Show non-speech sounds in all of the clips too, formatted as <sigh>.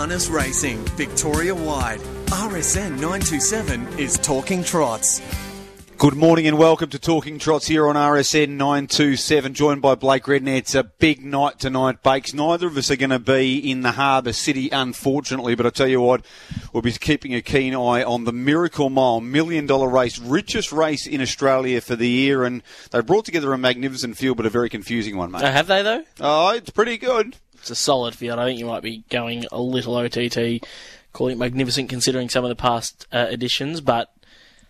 Harness Racing, Victoria wide. RSN 927 is Talking Trots. Good morning and welcome to Talking Trots here on RSN 927, joined by Blake Redden. It's a big night tonight, Bakes. Neither of us are going to be in the harbour city, unfortunately, but I tell you what, we'll be keeping a keen eye on the Miracle Mile million dollar race, richest race in Australia for the year, and they've brought together a magnificent field, but a very confusing one, mate. Uh, have they though? Oh, it's pretty good. It's a solid field. I think you might be going a little OTT, calling it magnificent considering some of the past uh, editions, but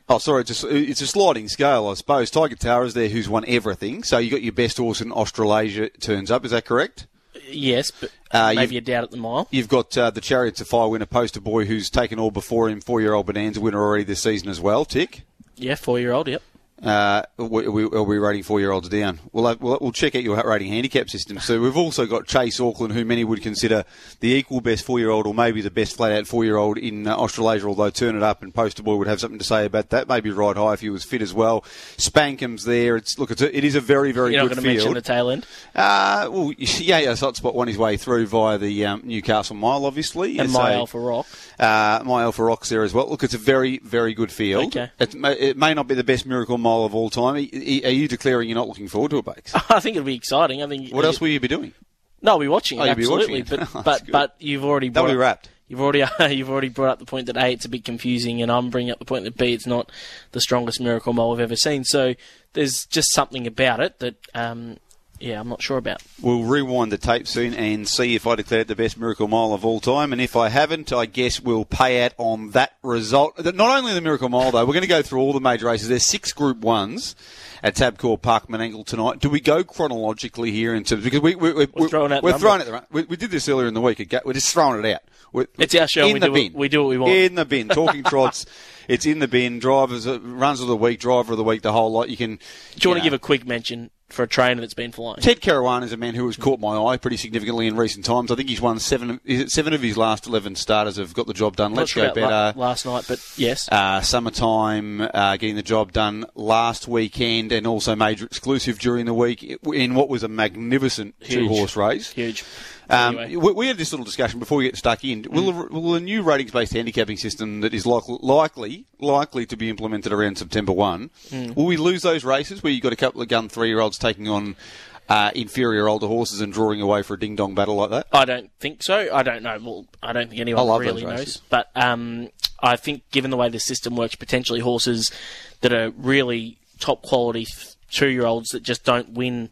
Oh, sorry, it's a, it's a sliding scale, I suppose. Tiger Tara is there, who's won everything. So you got your best horse in Australasia turns up. Is that correct? yes, but Uh, maybe a doubt at the mile. You've got uh, the Chariots of Fire winner, Poster Boy, who's taken all before him, four-year-old Bonanza winner already this season as well. Tick. Yeah, four year old. Yep. Uh, we, are we rating four-year-olds down? We'll, have, we'll, we'll check out your rating handicap system. So we've also got Chase Auckland, who many would consider the equal best four-year-old, or maybe the best flat-out four-year-old in uh, Australasia. Although turn it up and Poster Boy would have something to say about that. Maybe right high if he was fit as well. Spankem's there. It's look, it's a, it is a very very You're not good going to mention the tail end. Uh, well, <laughs> yeah, yeah, so spot won his way through via the um, Newcastle Mile, obviously. And So, my Alpha Rock. Uh, my Alpha Rock's there as well. Look, it's a very, very good field. Okay. It may, it may not be the best Miracle Mile of all time. Are you declaring you're not looking forward to it, Bakes? <laughs> I think it'll be exciting. I think. What else will you be doing? No, I'll be watching it. Oh, absolutely. watching it. But <laughs> but good. but you've already That'll brought be up- wrapped. You've already <laughs> you've already brought up the point that a it's a bit confusing, and I'm bringing up the point that b it's not the strongest miracle mole we've ever seen. So there's just something about it that um, yeah I'm not sure about. We'll rewind the tape soon and see if I declared the best Miracle Mile of all time. And if I haven't, I guess we'll pay out on that result. Not only the Miracle Mile, though, we're going to go through all the major races. There's six Group 1s at Tabcorp Park Menangle tonight. Do we go chronologically here in terms because we, we, we, We're throwing out we're throwing it the we, we did this earlier in the week. We're just throwing it out. We're, It's our show, In we the do bin. what- we do what we want. In the bin. Talking <laughs> trots. It's in the bin. Drivers, uh, runs of the week, driver of the week, the whole lot. You can. Do you want know. to give a quick mention for a trainer that's been flying? Ted Caruana is a man who has caught my eye pretty significantly in recent times. I think he's won seven. Of, is it seven of his last eleven starters have got the job done? Let's sure go better. last night, but yes. Uh, summertime, uh, getting the job done last weekend, and also major exclusive during the week in what was a magnificent two-horse race. Huge. Um, Anyway. we, we had this little discussion before we get stuck in. Will, Mm. will a new ratings-based handicapping system that is likely, likely likely to be implemented around September one, Mm. will we lose those races where you've got a couple of gun three-year-olds taking on uh, inferior older horses and drawing away for a ding-dong battle like that? I don't think so. I don't know. Well, I don't think anyone really knows. But um, I think, given the way the system works, potentially horses that are really top quality two-year-olds that just don't win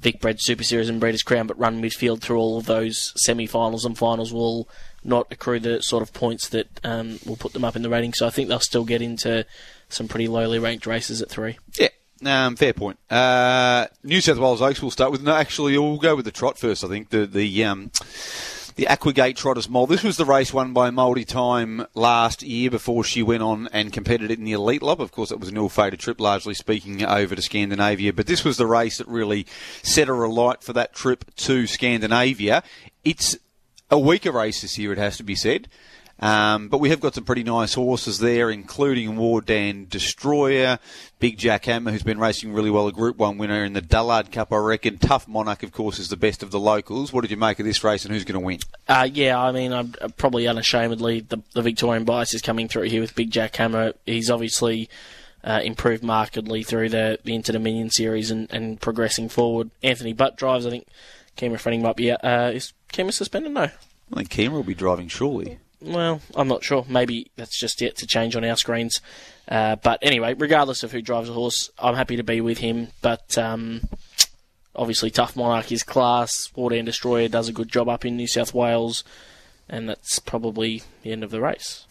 Vic Bred Super Series and Breeders' Crown, but run midfield through all of those semi-finals and finals will not accrue the sort of points that um, will put them up in the rating. So I think they'll still get into some pretty lowly ranked races at three. Yeah. Um, fair point. Uh, New South Wales Oaks will start with. No, actually, we'll go with the trot first. I think the the um, the Aquagate Trotters Mole. This was the race won by Maori Time last year before she went on and competed in the Elitlopp. Of course, it was an ill-fated trip, largely speaking, over to Scandinavia. But this was the race that really set her alight for that trip to Scandinavia. It's a weaker race this year, it has to be said. Um, but we have got some pretty nice horses there, including Wardan Destroyer, Big Jack Hammer, who's been racing really well, a Group 1 winner in the Dullard Cup, I reckon. Tough Monarch, of course, is the best of the locals. What did you make of this race and who's going to win? Uh, yeah, I mean, I'm uh, probably unashamedly the, the Victorian bias is coming through here with Big Jack Hammer. He's obviously uh, improved markedly through the, the Inter Dominion series and, and progressing forward. Anthony Butt drives. I think Kima Frenning might be. Uh, is Kima suspended? No. I think Kima will be driving surely. Well, I'm not sure. Maybe that's just yet to change on our screens. Uh, but anyway, regardless of who drives the horse, I'm happy to be with him. But um, obviously, Tough Monarch is class. Wardan Destroyer does a good job up in New South Wales. And that's probably the end of the race.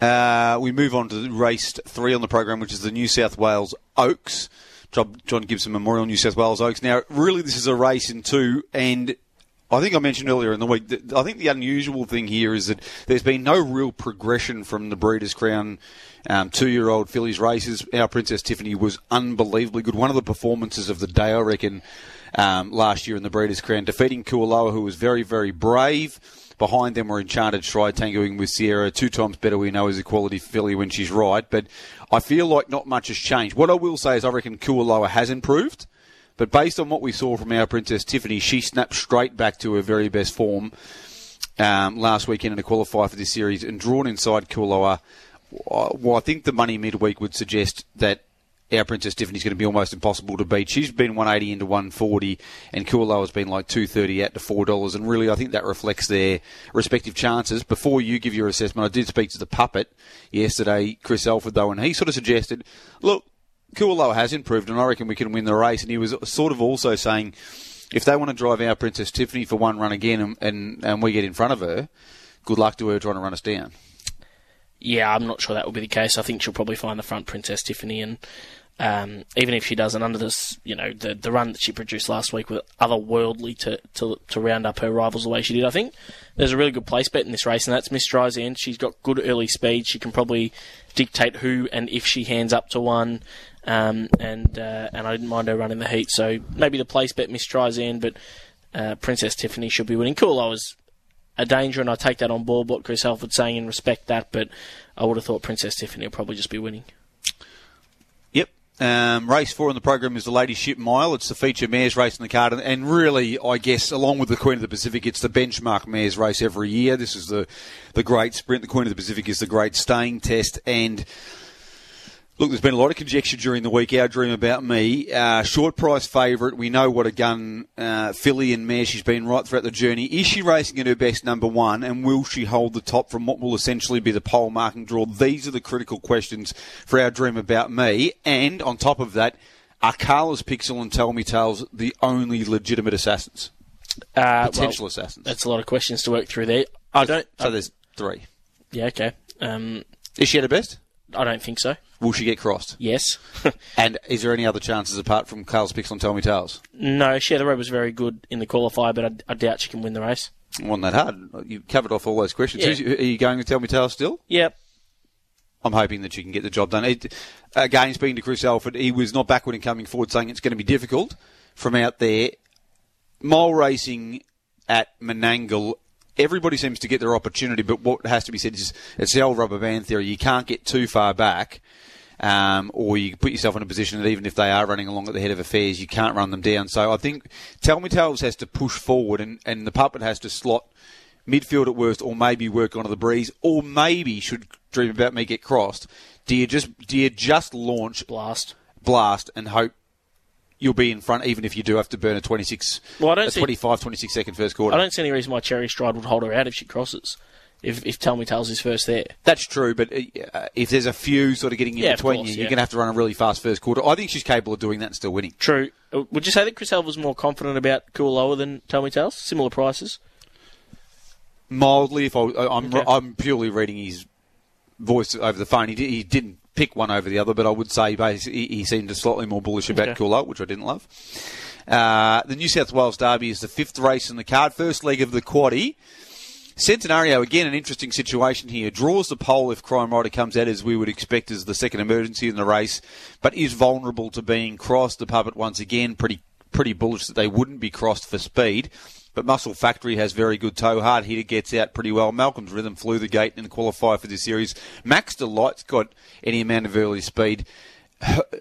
Uh, we move on to race three on the program, which is the New South Wales Oaks. John John Gibson Memorial, New South Wales Oaks. Now, really, this is a race in two, and I think I mentioned earlier in the week that I think the unusual thing here is that there's been no real progression from the Breeders' Crown um, two-year-old fillies races. Our Princess Tiffany was unbelievably good. One of the performances of the day, I reckon, um, last year in the Breeders' Crown, defeating Kualoa, who was very, very brave. Behind them were Enchanted Stride tangoing with Sierra. Two times better we know is a quality filly when she's right. But I feel like not much has changed. What I will say is I reckon Kualoa has improved. But based on what we saw from our Princess Tiffany, she snapped straight back to her very best form. um, last weekend in a qualifier for this series and drawn inside Kualoa. Well, I think the money midweek would suggest that our Princess Tiffany's going to be almost impossible to beat. She's been 180 into 140, and Kualoa has been like 230 out to four dollars. And really, I think that reflects their respective chances. Before you give your assessment, I did speak to the puppet yesterday, Chris Alford, though, and he sort of suggested, look, Kualoa has improved, and I reckon we can win the race. And he was sort of also saying, if they want to drive our Princess Tiffany for one run again, and and, and we get in front of her, good luck to her trying to run us down. Yeah, I'm not sure that will be the case. I think she'll probably find the front Princess Tiffany, and um, even if she doesn't, under this, you know, the the run that she produced last week was otherworldly to, to to round up her rivals the way she did. I think there's a really good place bet in this race, and that's Miss Streisand. She's got good early speed. She can probably dictate who and if she hands up to one. Um, and uh, and I didn't mind her running the heat, so maybe the place bet Miss Streisand, but uh, Princess Tiffany should be winning. Cool, I was a danger, and I take that on board. What Chris Alford saying and respect that, but I would have thought Princess Tiffany will probably just be winning. Yep. Um, race four in the program is the Ladyship Mile. It's the feature mares race in the card, and, and really, I guess, along with the Queen of the Pacific, it's the benchmark mares race every year. This is the the great sprint. The Queen of the Pacific is the great staying test, and Look, there's been a lot of conjecture during the week. Our dream about me, uh, short price favourite. We know what a gun uh, filly and mare she's been right throughout the journey. Is she racing at her best, number one, and will she hold the top from what will essentially be the pole marking draw? These are the critical questions for our dream about me. And on top of that, are Carla's Pixel and Tell Me Tales the only legitimate assassins? Uh, Potential well, assassins. That's a lot of questions to work through there. I don't. So there's three. yeah, okay. Um, Is she at her best? I don't think so. Will she get crossed? Yes. <laughs> And is there any other chances apart from Carla's Pixel and Tell Me Tales? no, Share the Road was very good in the qualifier, but I, I doubt she can win the race. wasn't that hard. You covered off all those questions. Yeah. Who's- Are you going to tell me tale still? Yep. I'm hoping that you can get the job done. It, again, speaking to Chris Alford, he was not backward in coming forward, saying it's going to be difficult from out there. Mole racing at Menangle, everybody seems to get their opportunity, but what has to be said is it's the old rubber band theory. You can't get too far back. Um, or you put yourself in a position that even if they are running along at the head of affairs, you can't run them down. So I think Tell Me Tales has to push forward, and, and the puppet has to slot midfield at worst, or maybe work onto the breeze, or maybe should Dream About Me get crossed. Do you just do you just launch Blast. blast and hope you'll be in front, even if you do have to burn a 26, Well, I don't a see- 25, 26 second first quarter? I don't see any reason why Cherry Stride would hold her out if she crosses. If if Tell Me Tales is first there. That's true, but uh, if there's a few sort of getting in Yeah, between course, you, yeah. you're going to have to run a really fast first quarter. I think she's capable of doing that and still winning. True. Uh, Would you say that Chris Alford was more confident about Kualoa than Tell Me Tales? Similar prices? Mildly, if I, I'm, Okay. I'm purely reading his voice over the phone. He, he didn't pick one over the other, but I would say he seemed slightly more bullish about Okay. Which I didn't love. Uh, the New South Wales Derby is the fifth race in the card, first leg of the quaddy. Centenario, again, an interesting situation here. Draws the pole if Crime Rider comes out as we would expect as the second emergency in the race, but is vulnerable to being crossed. The puppet, once again, pretty pretty bullish that they wouldn't be crossed for speed. But Muscle Factory has very good toe. Hard hitter gets out pretty well. Malcolm's Rhythm flew the gate in the qualifier for this series. Max Delight's got any amount of early speed.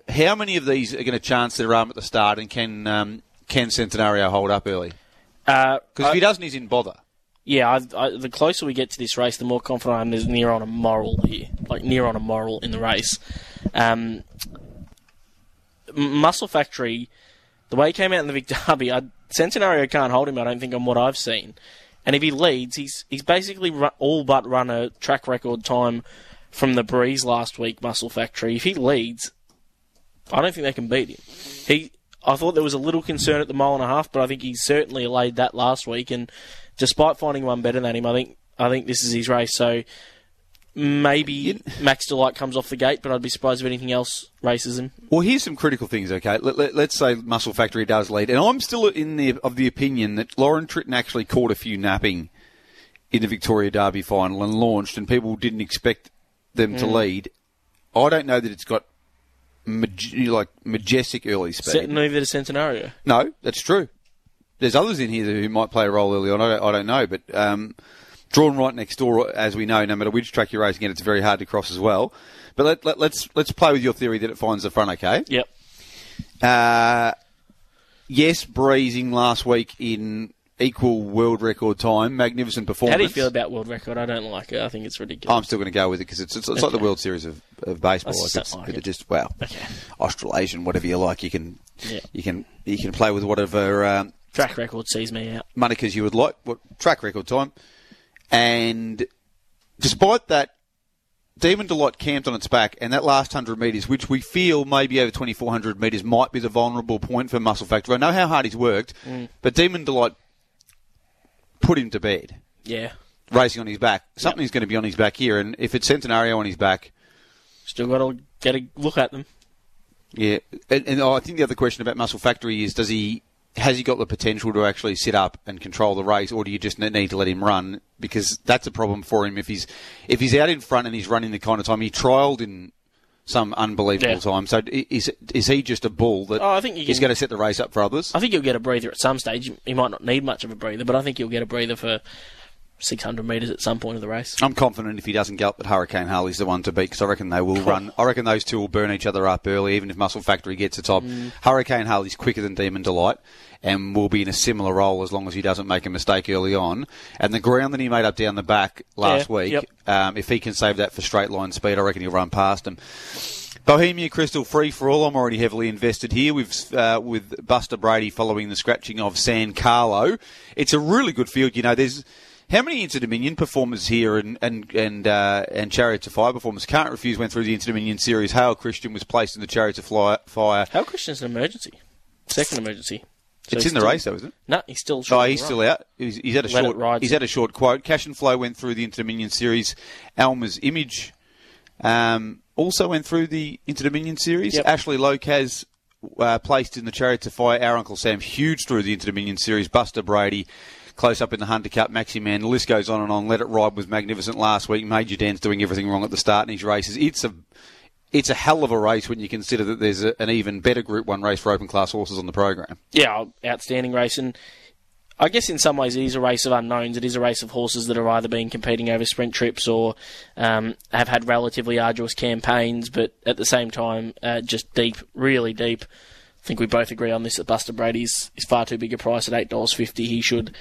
How many of these are going to chance their arm at the start, and can um, can Centenario hold up early? Uh, Because if he doesn't, he's in bother. yeah, I, I, the closer we get to this race, the more confident I am there's near on a moral here. Like, near on a moral in the race. Um, Muscle Factory, the way he came out in the Vic <laughs> Derby, I, Centenario can't hold him, I don't think, on what I've seen. And if he leads, he's he's basically all but run a track record time from the breeze last week, Muscle Factory. If he leads, I don't think they can beat him. He, I thought there was a little concern at the mile and a half, but I think he certainly allayed that last week. And despite finding one better than him, I think I think this is his race. So maybe Max Delight comes off the gate, but I'd be surprised if anything else races him. Well, here's some critical things. Okay, let, let, us say Muscle Factory does lead, and I'm still in the of the opinion that Lauren Tritton actually caught a few napping in the Victoria Derby final and launched, and people didn't expect them to lead. I don't know that it's got maj- like majestic early speed. Set neither to Centenario. No, that's true. There's others in here who might play a role early on. I don't, I don't know, but um, drawn right next door, as we know, no matter which track you're racing at, it's very hard to cross as well. But let, let, let's let's play with your theory that it finds the front. Okay. Yep. Uh, yes, breezing last week in equal world record time, magnificent performance. How do you feel about world record? I don't like it. I think it's ridiculous. I'm still going to go with it because it's, it's, it's like the World Series of, of baseball. I Like just it's, like it just well, Okay. Australasian, whatever you like, you can Yeah. you can you can play with whatever um, Track record sees me out. monikers you would like. What track record time? And despite that, Demon Delight camped on its back, and that last hundred metres, which we feel maybe over twenty four hundred metres, might be the vulnerable point for Muscle Factory. I know how hard he's worked, Mm. but Demon Delight put him to bed. Yeah. Racing on his back, something's going to be on his back here, and if it's Centenario on his back, Still got to get a look at them. Yeah, and, and I think the other question about Muscle Factory is: Does he has he got the potential to actually sit up and control the race, or do you just need to let him run? Because that's a problem for him if he's if he's out in front and he's running the kind of time he trialled in some unbelievable Yeah. time. So is is he just a bull that Oh, I think he's going to set the race up for others? I think you'll get a breather at some stage. He might not need much of a breather, but I think you'll get a breather for 600 metres at some point of the race. I'm confident if he doesn't gallop that Hurricane Harley's the one to beat because I reckon they will run. I reckon those two will burn each other up early, even if Muscle Factory gets to top. Mm. Hurricane Harley's quicker than Demon Delight and will be in a similar role as long as he doesn't make a mistake early on. And the ground that he made up down the back last Yeah, week, yep. um, if he can save that for straight line speed, I reckon he'll run past him. Bohemia Crystal free for all. I'm already heavily invested here with uh, with Buster Brady following the scratching of San Carlo. It's a really good field. You know, there's how many Inter Dominion performers here and and and uh, and Chariots of Fire performers. Can't refuse went through the Inter Dominion series. Hail Christian was placed in the Chariots of Fire. Hail Christian's an emergency. Second emergency. So It's in the still- race though, isn't it? No, he's still Oh, he's still out. He's, he's had a Let short. ride. He's had a short quote. Cash and Flow went through the Inter Dominion series. Alma's image um, also went through the Inter Dominion series. Yep. Ashley Locaz uh, placed in the Chariots of Fire. Our Uncle Sam huge through the Inter Dominion series. Buster Brady. Close up in the Hunter Cup, Maxi Man. The list goes on and on. Let It Ride was magnificent last week. Major Dan's doing everything wrong at the start in his races. It's a it's a hell of a race when you consider that there's a, an even better Group One race for open class horses on the program. Yeah, outstanding race. And I guess in some ways it is a race of unknowns. It is a race of horses that have either been competing over sprint trips or um, have had relatively arduous campaigns, but at the same time, uh, just deep, really deep. I think we both agree on this that Buster Brady's is far too big a price at eight dollars fifty. He should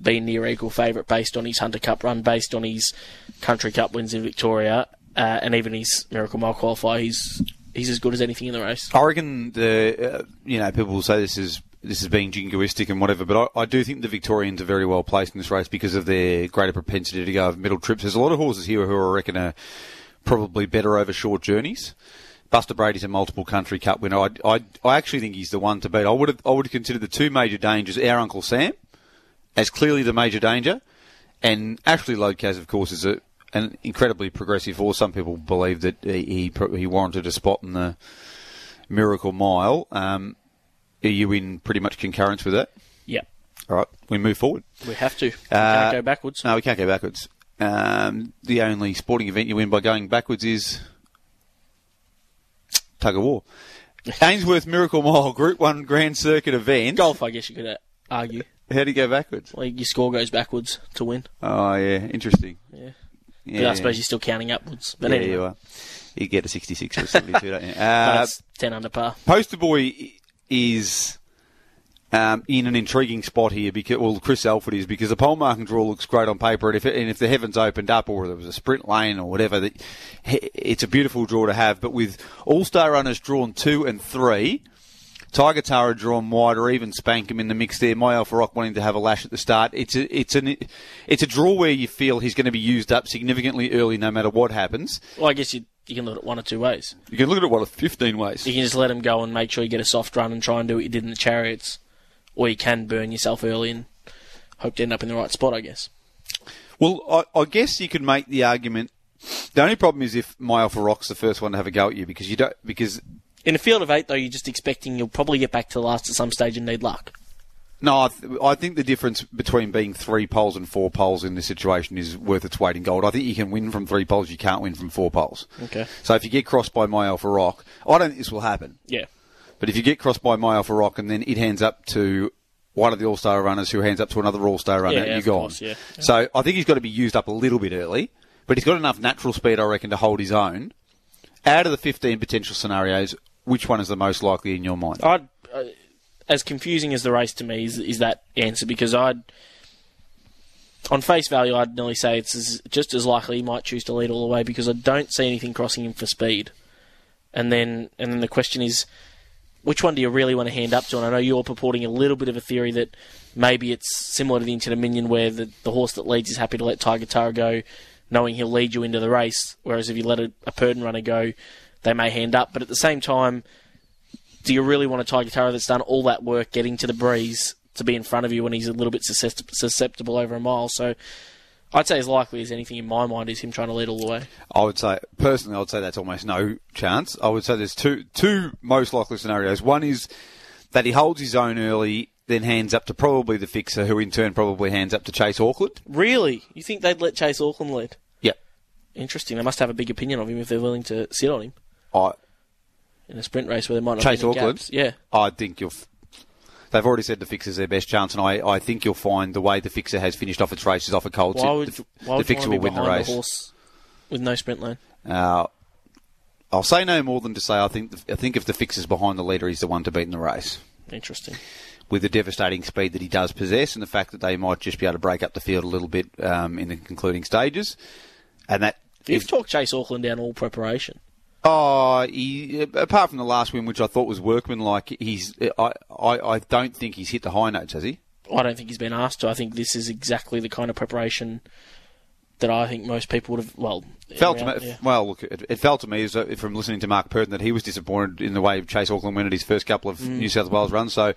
be near equal favourite based on his Hunter Cup run, based on his Country Cup wins in Victoria, uh, and even his Miracle Mile qualifier. He's he's as good as anything in the race. I reckon the uh, you know people will say this is this is being jingoistic and whatever, but I, I do think the Victorians are very well placed in this race because of their greater propensity to go over middle trips. There's a lot of horses here who I reckon are probably better over short journeys. Buster Brady's a multiple country cup winner. I, I, I actually think he's the one to beat. I would have I would have considered the two major dangers our Uncle Sam as clearly the major danger, and Ashley Locaz, of course, is a an incredibly progressive horse. Some people believe that he he, he warranted a spot in the Miracle Mile. Um, are you in pretty much concurrence with that? Yeah, All right, we move forward. we have to. We Uh, can't go backwards. No, we can't go backwards. Um, the only sporting event you win by going backwards is tug of war. Ainsworth Miracle Mile Group One Grand Circuit event. Golf, I guess you could uh, argue. How do you go backwards? Well, your score goes backwards to win. Oh yeah, interesting. Yeah. Yeah, But I suppose you're still counting upwards. But yeah, anyway, you are. You get a 66 or a 72, don't you? <laughs> Uh, 10 under par. Poster Boy is um, in an intriguing spot here because, well, Chris Alford is because the pole marking draw looks great on paper, and if it, and if the heavens opened up or there was a sprint lane or whatever, that it's a beautiful draw to have. But with All Star runners drawn two and three. Tiger Tara drawn wide, or even Spankem in the mix there. My Alpha Rock wanting to have a lash at the start. It's a it's an it's a draw where you feel he's going to be used up significantly early, no matter what happens. Well, I guess you, you can look at it one or two ways. You can look at it one of fifteen ways. You can just let him go and make sure you get a soft run and try and do what you did in the chariots. Or you can burn yourself early and hope to end up in the right spot, I guess. Well, I, I guess you could make the argument. The only problem is if My Alpha Rock's the first one to have a go at you because you don't because In a field of eight, though, you're just expecting you'll probably get back to the last at some stage and need luck. no, I, th- I think the difference between being three poles and four poles in this situation is worth its weight in gold. I think you can win from three poles, you can't win from four poles. Okay. So if you get crossed by My Alpha Rock, I don't think this will happen. Yeah. But if you get crossed by My Alpha Rock and then it hands up to one of the All Star runners who hands up to another All Star runner, Yeah, you're gone. course, yeah. So I think he's got to be used up a little bit early, but he's got enough natural speed, I reckon, to hold his own. Out of the 15 potential scenarios, which one is the most likely in your mind? I'd, uh, as confusing as the race to me is, is that answer because I'd on face value I'd nearly say it's as, just as likely he might choose to lead all the way because I don't see anything crossing him for speed. And then and then the question is which one do you really want to hand up to? And I know you're purporting a little bit of a theory that maybe it's similar to the Inter Dominion where the, the horse that leads is happy to let Tiger Tara go, knowing he'll lead you into the race. Whereas if you let a, a Purdon runner go, they may hand up. But at the same time, do you really want a Tiger Tara that's done all that work getting to the breeze to be in front of you when he's a little bit susceptible over a mile? So I'd say as likely as anything in my mind is him trying to lead all the way. I would say personally, I would say that's almost no chance. I would say there's two two most likely scenarios. One is that he holds his own early, then hands up to probably the fixer, who in turn probably hands up to Chase Auckland. Really, you think they'd let Chase Auckland lead? Yeah. Interesting. They must have a big opinion of him if they're willing to sit on him I in a sprint race where they might not Chase Auckland? gaps. Yeah. I think you'll. f- They've already said the fixer's their best chance, and I, I think you'll find the way the fixer has finished off its races off a cold Why tip, would, the, why the fixer will win the race. a horse with no sprint lane? Uh, I'll say no more than to say I think I think if the fixer's behind the leader, he's the one to beat in the race. Interesting. With the devastating speed that he does possess, and the fact that they might just be able to break up the field a little bit um, in the concluding stages, and that You've if, talked Chase Auckland down all preparation. Oh, he, apart from the last win, which I thought was workmanlike, he's I, I, I don't think he's hit the high notes, has he? I don't think he's been asked to. I think this is exactly the kind of preparation that I think most people would have. Well, Felt to around- me, yeah. well, look, it, it felt to me as, uh, from listening to Mark Purdon that he was disappointed in the way Chase Auckland went at his first couple of Mm. New South Wales runs. So,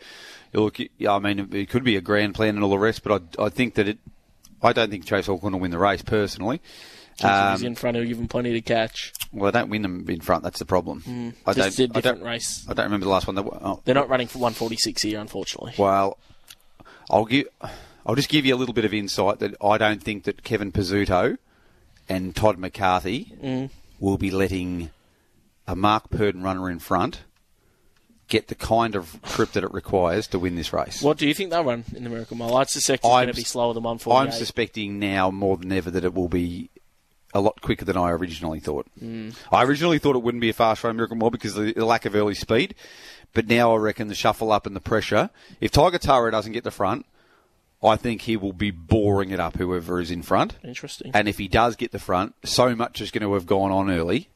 look, I mean, it could be a grand plan and all the rest, but I, I think that it. I don't think Chase Auckland will win the race personally. If he's Um, in front, he'll give him plenty to catch. well, they don't win them in front. That's the problem. I Just don't. a I different don't. race. I don't remember the last one. That, oh, They're not running for 146 here, unfortunately. well, I'll give. I'll just give you a little bit of insight that I don't think that Kevin Pizzuto and Todd McCarthy Mm. will be letting a Mark Purdon runner in front get the kind of trip that it requires to win this race. What do you think they'll run in the Miracle Mile? I suspect it's I'm going to be slower than 148. I'm suspecting now more than ever that it will be a lot quicker than I originally thought. Mm. I originally thought it wouldn't be a fast run Miracle Mile because of the lack of early speed, but now I reckon the shuffle up and the pressure. If Tiger Tara doesn't get the front, I think he will be boring it up whoever is in front. Interesting. And if he does get the front, so much is going to have gone on early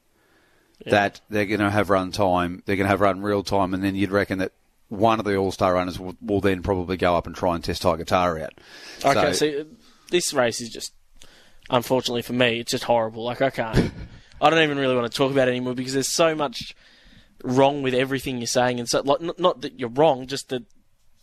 that they're going to have run time. They're going to have run real time, and then you'd reckon that one of the All Star runners will, will then probably go up and try and test Tiger Tara out. Okay, so, this race is just, unfortunately for me, it's just horrible. Like I can't, <laughs> I don't even really want to talk about it anymore because there's so much wrong with everything you're saying, and so like not, not that you're wrong, just the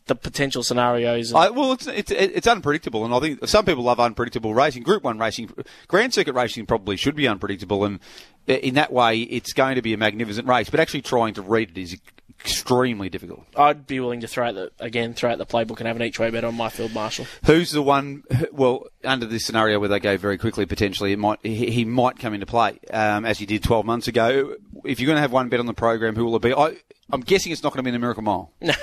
the potential scenarios. And, I, well, it's, it's it's unpredictable, and I think some people love unpredictable racing. Group One racing, Grand Circuit racing probably should be unpredictable, and in that way, it's going to be a magnificent race. But actually, trying to read it is extremely difficult. I'd be willing to throw out the again throw out the playbook and have an each way bet on my field marshal. Who's the one? Well, under this scenario where they go very quickly, potentially it might he, he might come into play um, as he did 12 months ago. If you're going to have one bet on the program, who will it be? I, I'm guessing it's not going to be in the Miracle Mile. <laughs> No,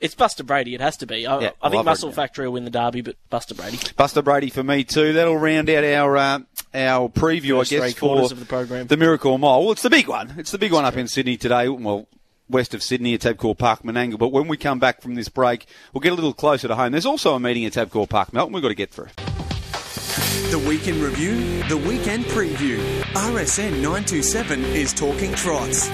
it's Buster Brady. It has to be. I, Yeah, I think Muscle Factory will win the Derby, but Buster Brady. Buster Brady for me too. That'll round out our uh, our preview, First I guess, three for of the program. the Miracle Mile. Well, it's the big one. It's the big one up in Sydney today. Well. West of Sydney at Tabcorp Park, Menangle. But when we come back from this break, we'll get a little closer to home. There's also a meeting at Tabcorp Park, Melton. We've got to get through. The weekend review, the weekend preview. RSN 927 is talking trots.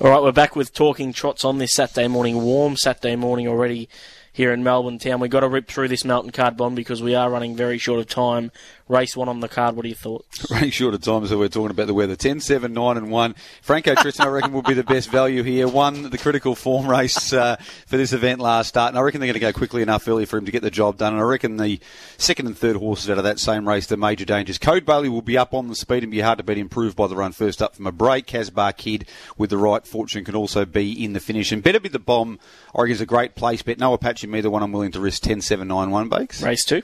All right, we're back with talking trots on this Saturday morning, warm Saturday morning already here in Melbourne town. We've got to rip through this Melton Card Bond because we are running very short of time. Race one on the card. What are your thoughts? <laughs> running short of time, so we're talking about the weather. 10, 7, 9, and 1. Franco Tristan, I reckon, will be the best value here. Won the critical form race uh, for this event last start, and I reckon they're going to go quickly enough early for him to get the job done. And I reckon the second and third horses out of that same race, the major dangers. Code Bailey will be up on the speed and be hard to beat, improved by the run first up from a break. Casbar Kid with the right fortune can also be in the finish. And better be the bomb, I reckon, is a great place bet. No Apache me, the one I'm willing to risk 10, 7, 9, 1 bakes. Race two.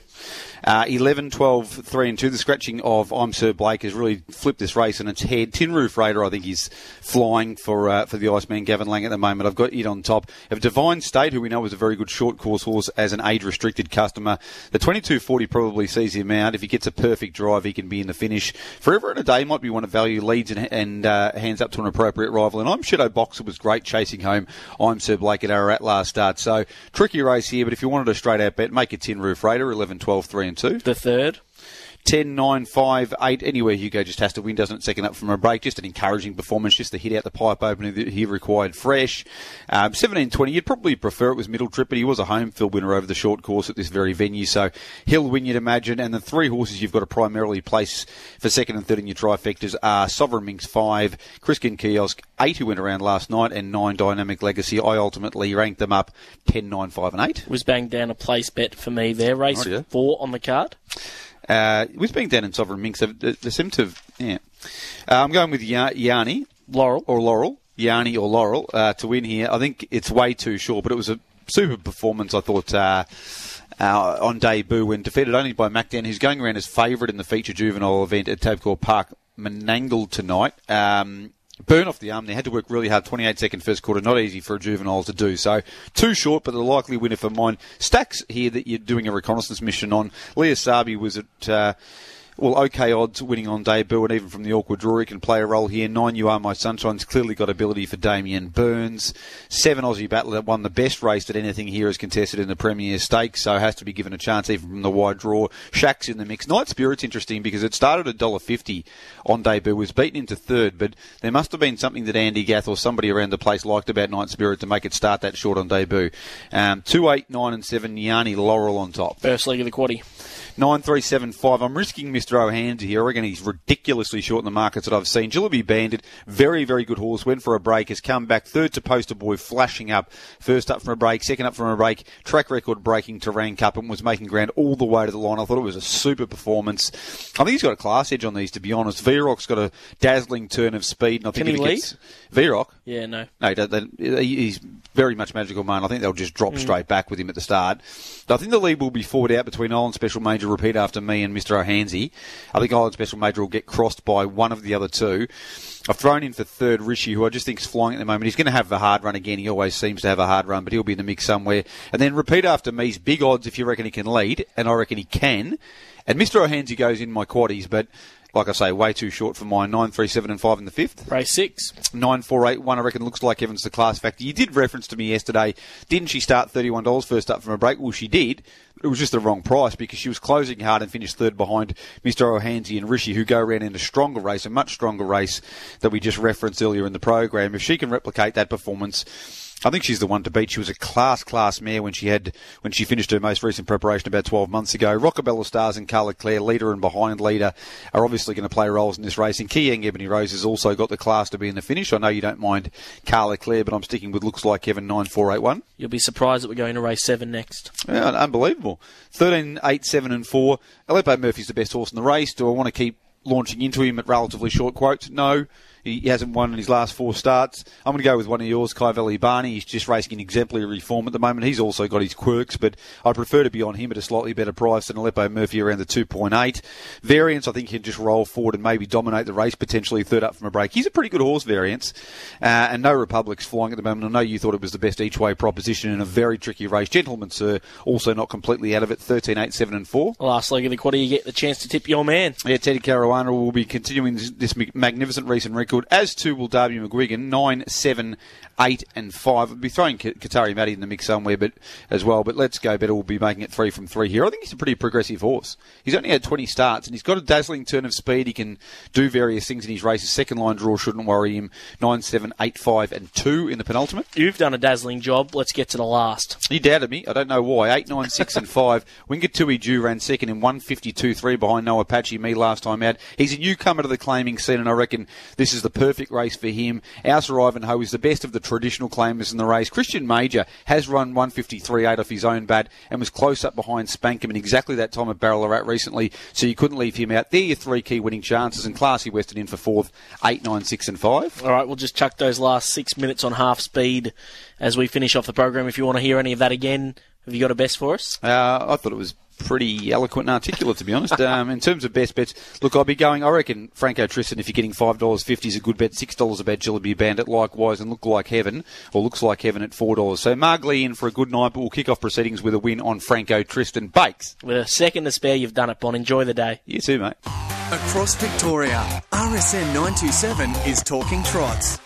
Uh, 11, 12, 3 and 2. The scratching of I'm Sir Blake has really flipped this race on its head. Tin Roof Raider, I think, is flying for uh, for the Iceman Gavin Lang at the moment. I've got it on top. Of Divine State, who we know is a very good short course horse as an age restricted customer. The 2240 probably sees him out. If he gets a perfect drive, he can be in the finish. Forever and a Day might be one of value leads and, and uh, hands up to an appropriate rival. And I'm Shadow Boxer was great chasing home I'm Sir Blake at Ararat last start. So tricky race here, but if you wanted a straight out bet, make a Tin Roof Raider, 11, 12, 3 and 2. The third. 10, 9, 5, 8, anywhere Hugo just has to win, doesn't it? Second up from a break. Just an encouraging performance, just to hit out the pipe opener that he required fresh. Um, 17, 20, you'd probably prefer it was middle trip, but he was a home field winner over the short course at this very venue, so he'll win, you'd imagine. And the three horses you've got to primarily place for second and third in your trifectas are Sovereign Minx 5, Criskin Kiosk 8, who went around last night, and 9 Dynamic Legacy. I ultimately ranked them up 10, 9, 5, and 8. Was banged down a place bet for me there. Race Rightio. four on the card. Uh, with being down in Sovereign Minx, they, they, seem to yeah. Uh, I'm going with Ya- Yanni. Laurel. or Laurel, Yanni or Laurel, uh, to win here. I think it's way too short, but it was a super performance, I thought, uh, uh, on debut when defeated only by Macdan, who's going around as favourite in the feature juvenile event at Tabcorp Park, Menangle tonight. Um, burn off the arm. They had to work really hard. 28 second first quarter, not easy for a juvenile to do. So too short, but the likely winner for mine. Stacks here that you're doing a reconnaissance mission on. Leah Sabi was at. Uh, well, okay odds winning on debut, and even from the awkward draw, he can play a role here. Nine, you are my sunshine's clearly got ability for Damien Burns. Seven, Aussie Battler that won the best race that anything here is contested in the Premier Stakes, so has to be given a chance even from the wide draw. Shack's in the mix. Night Spirit's interesting because it started at $1.50 on debut, was beaten into third, but there must have been something that Andy Gath or somebody around the place liked about Night Spirit to make it start that short on debut. Um, two, eight, nine, and seven. Yanni Laurel on top. First leg of the quaddy. Nine three seven five. I'm risking Mr. O'Hands here. I reckon he's ridiculously short in the markets that I've seen. Jillaby Bandit, very very good horse. Went for a break, has come back third to Poster Boy, flashing up. First up from a break, second up from a break. Track record breaking Terang Cup and was making ground all the way to the line. I thought it was a super performance. I think he's got a class edge on these, to be honest. V-Rock's got a dazzling turn of speed, and I think Can he gets V-Rock. Yeah, no. No, they- they- he's very much magical man. I think they'll just Mm. drop straight back with him at the start. I think the lead will be forward out between Island Special Major repeat after me and Mr. O'Hansey. I think Island Special Major will get crossed by one of the other two. I've thrown in for third Rishi, who I just think is flying at the moment. He's going to have a hard run again. He always seems to have a hard run, but he'll be in the mix somewhere. And then repeat after me's big odds if you reckon he can lead, and I reckon he can. And Mr. O'Hansey goes in my quaddies, but like I say, way too short for mine. Nine, three, seven, and five in the fifth. Race six. Nine four eight one. I reckon looks like heaven the class factor. You did reference to me yesterday. Didn't she start thirty one dollars first up from a break? Well, she did. It was just the wrong price because she was closing hard and finished third behind Mr. O'Hansey and Rishi, who go around in a stronger race, a much stronger race that we just referenced earlier in the program. If she can replicate that performance. I think she's the one to beat. She was a class, class mare when she had when she finished her most recent preparation about 12 months ago. Rockabella Stars and Carla Clare, leader and behind leader, are obviously going to play roles in this race. And Kiyang Ebony Rose has also got the class to be in the finish. I know you don't mind Carla Clare, but I'm sticking with looks like heaven 9481. You'll be surprised that we're going to race seven next. Yeah, unbelievable. 13, 8, 7, and 4. Aleppo Murphy's the best horse in the race. Do I want to keep launching into him at relatively short quotes? No. He hasn't won in his last four starts. I'm going to go with one of yours, Kai Valley Barney. He's just racing in exemplary form at the moment. He's also got his quirks, but I prefer to be on him at a slightly better price than Aleppo Murphy around the 2.8. Variance, I think he can just roll forward and maybe dominate the race, potentially third up from a break. He's a pretty good horse, Variance. Uh, and no Republic's flying at the moment. I know you thought it was the best each way proposition in a very tricky race. Gentlemen, sir, also not completely out of it. 13, 8, 7, and 4. Last leg of the quaddy, you get the chance to tip your man. Yeah, Teddy Caruana will be continuing this, this magnificent recent record, as too will Darby McGuigan, 9, 7, 8, and 5. I'll be throwing Katari Matty in the mix somewhere but as well, but Let's Go Better We'll be making it 3 from 3 here. I think he's a pretty progressive horse. He's only had 20 starts, and he's got a dazzling turn of speed. He can do various things in his races. Second line draw shouldn't worry him. 9, 7, 8, 5, and 2 in the penultimate. You've done a dazzling job. Let's get to the last. He doubted me. I don't know why. 8, 9, 6, and 5. <laughs> Wingatui Jew ran second in 152 3 behind No Apache, me last time out. He's a newcomer to the claiming scene, and I reckon this is the perfect race for him. Ouser Ivanhoe is the best of the traditional claimers in the race. Christian Major has run 153 8 off his own bat and was close up behind Spankem in exactly that time of Ballarat recently, so you couldn't leave him out. There are your three key winning chances, and Classy Western in for fourth, 8, 9, 6, and 5. All right, we'll just chuck those last six minutes on half speed as we finish off the program. If you want to hear any of that again, have you got a best for us? Uh, I thought it was pretty eloquent and articulate, to be honest. Um, in terms of best bets, look, I'll be going. I reckon Franco Tristan, if you're getting five dollars fifty, is a good bet. Six dollars a bet, Jillaby Bandit, likewise, and look like heaven or looks like heaven at four dollars. So Margley in for a good night, but we'll kick off proceedings with a win on Franco Tristan Bakes. With a second to spare, you've done it, Bon. Enjoy the day. You too, mate. Across Victoria, RSN 927 is talking trots.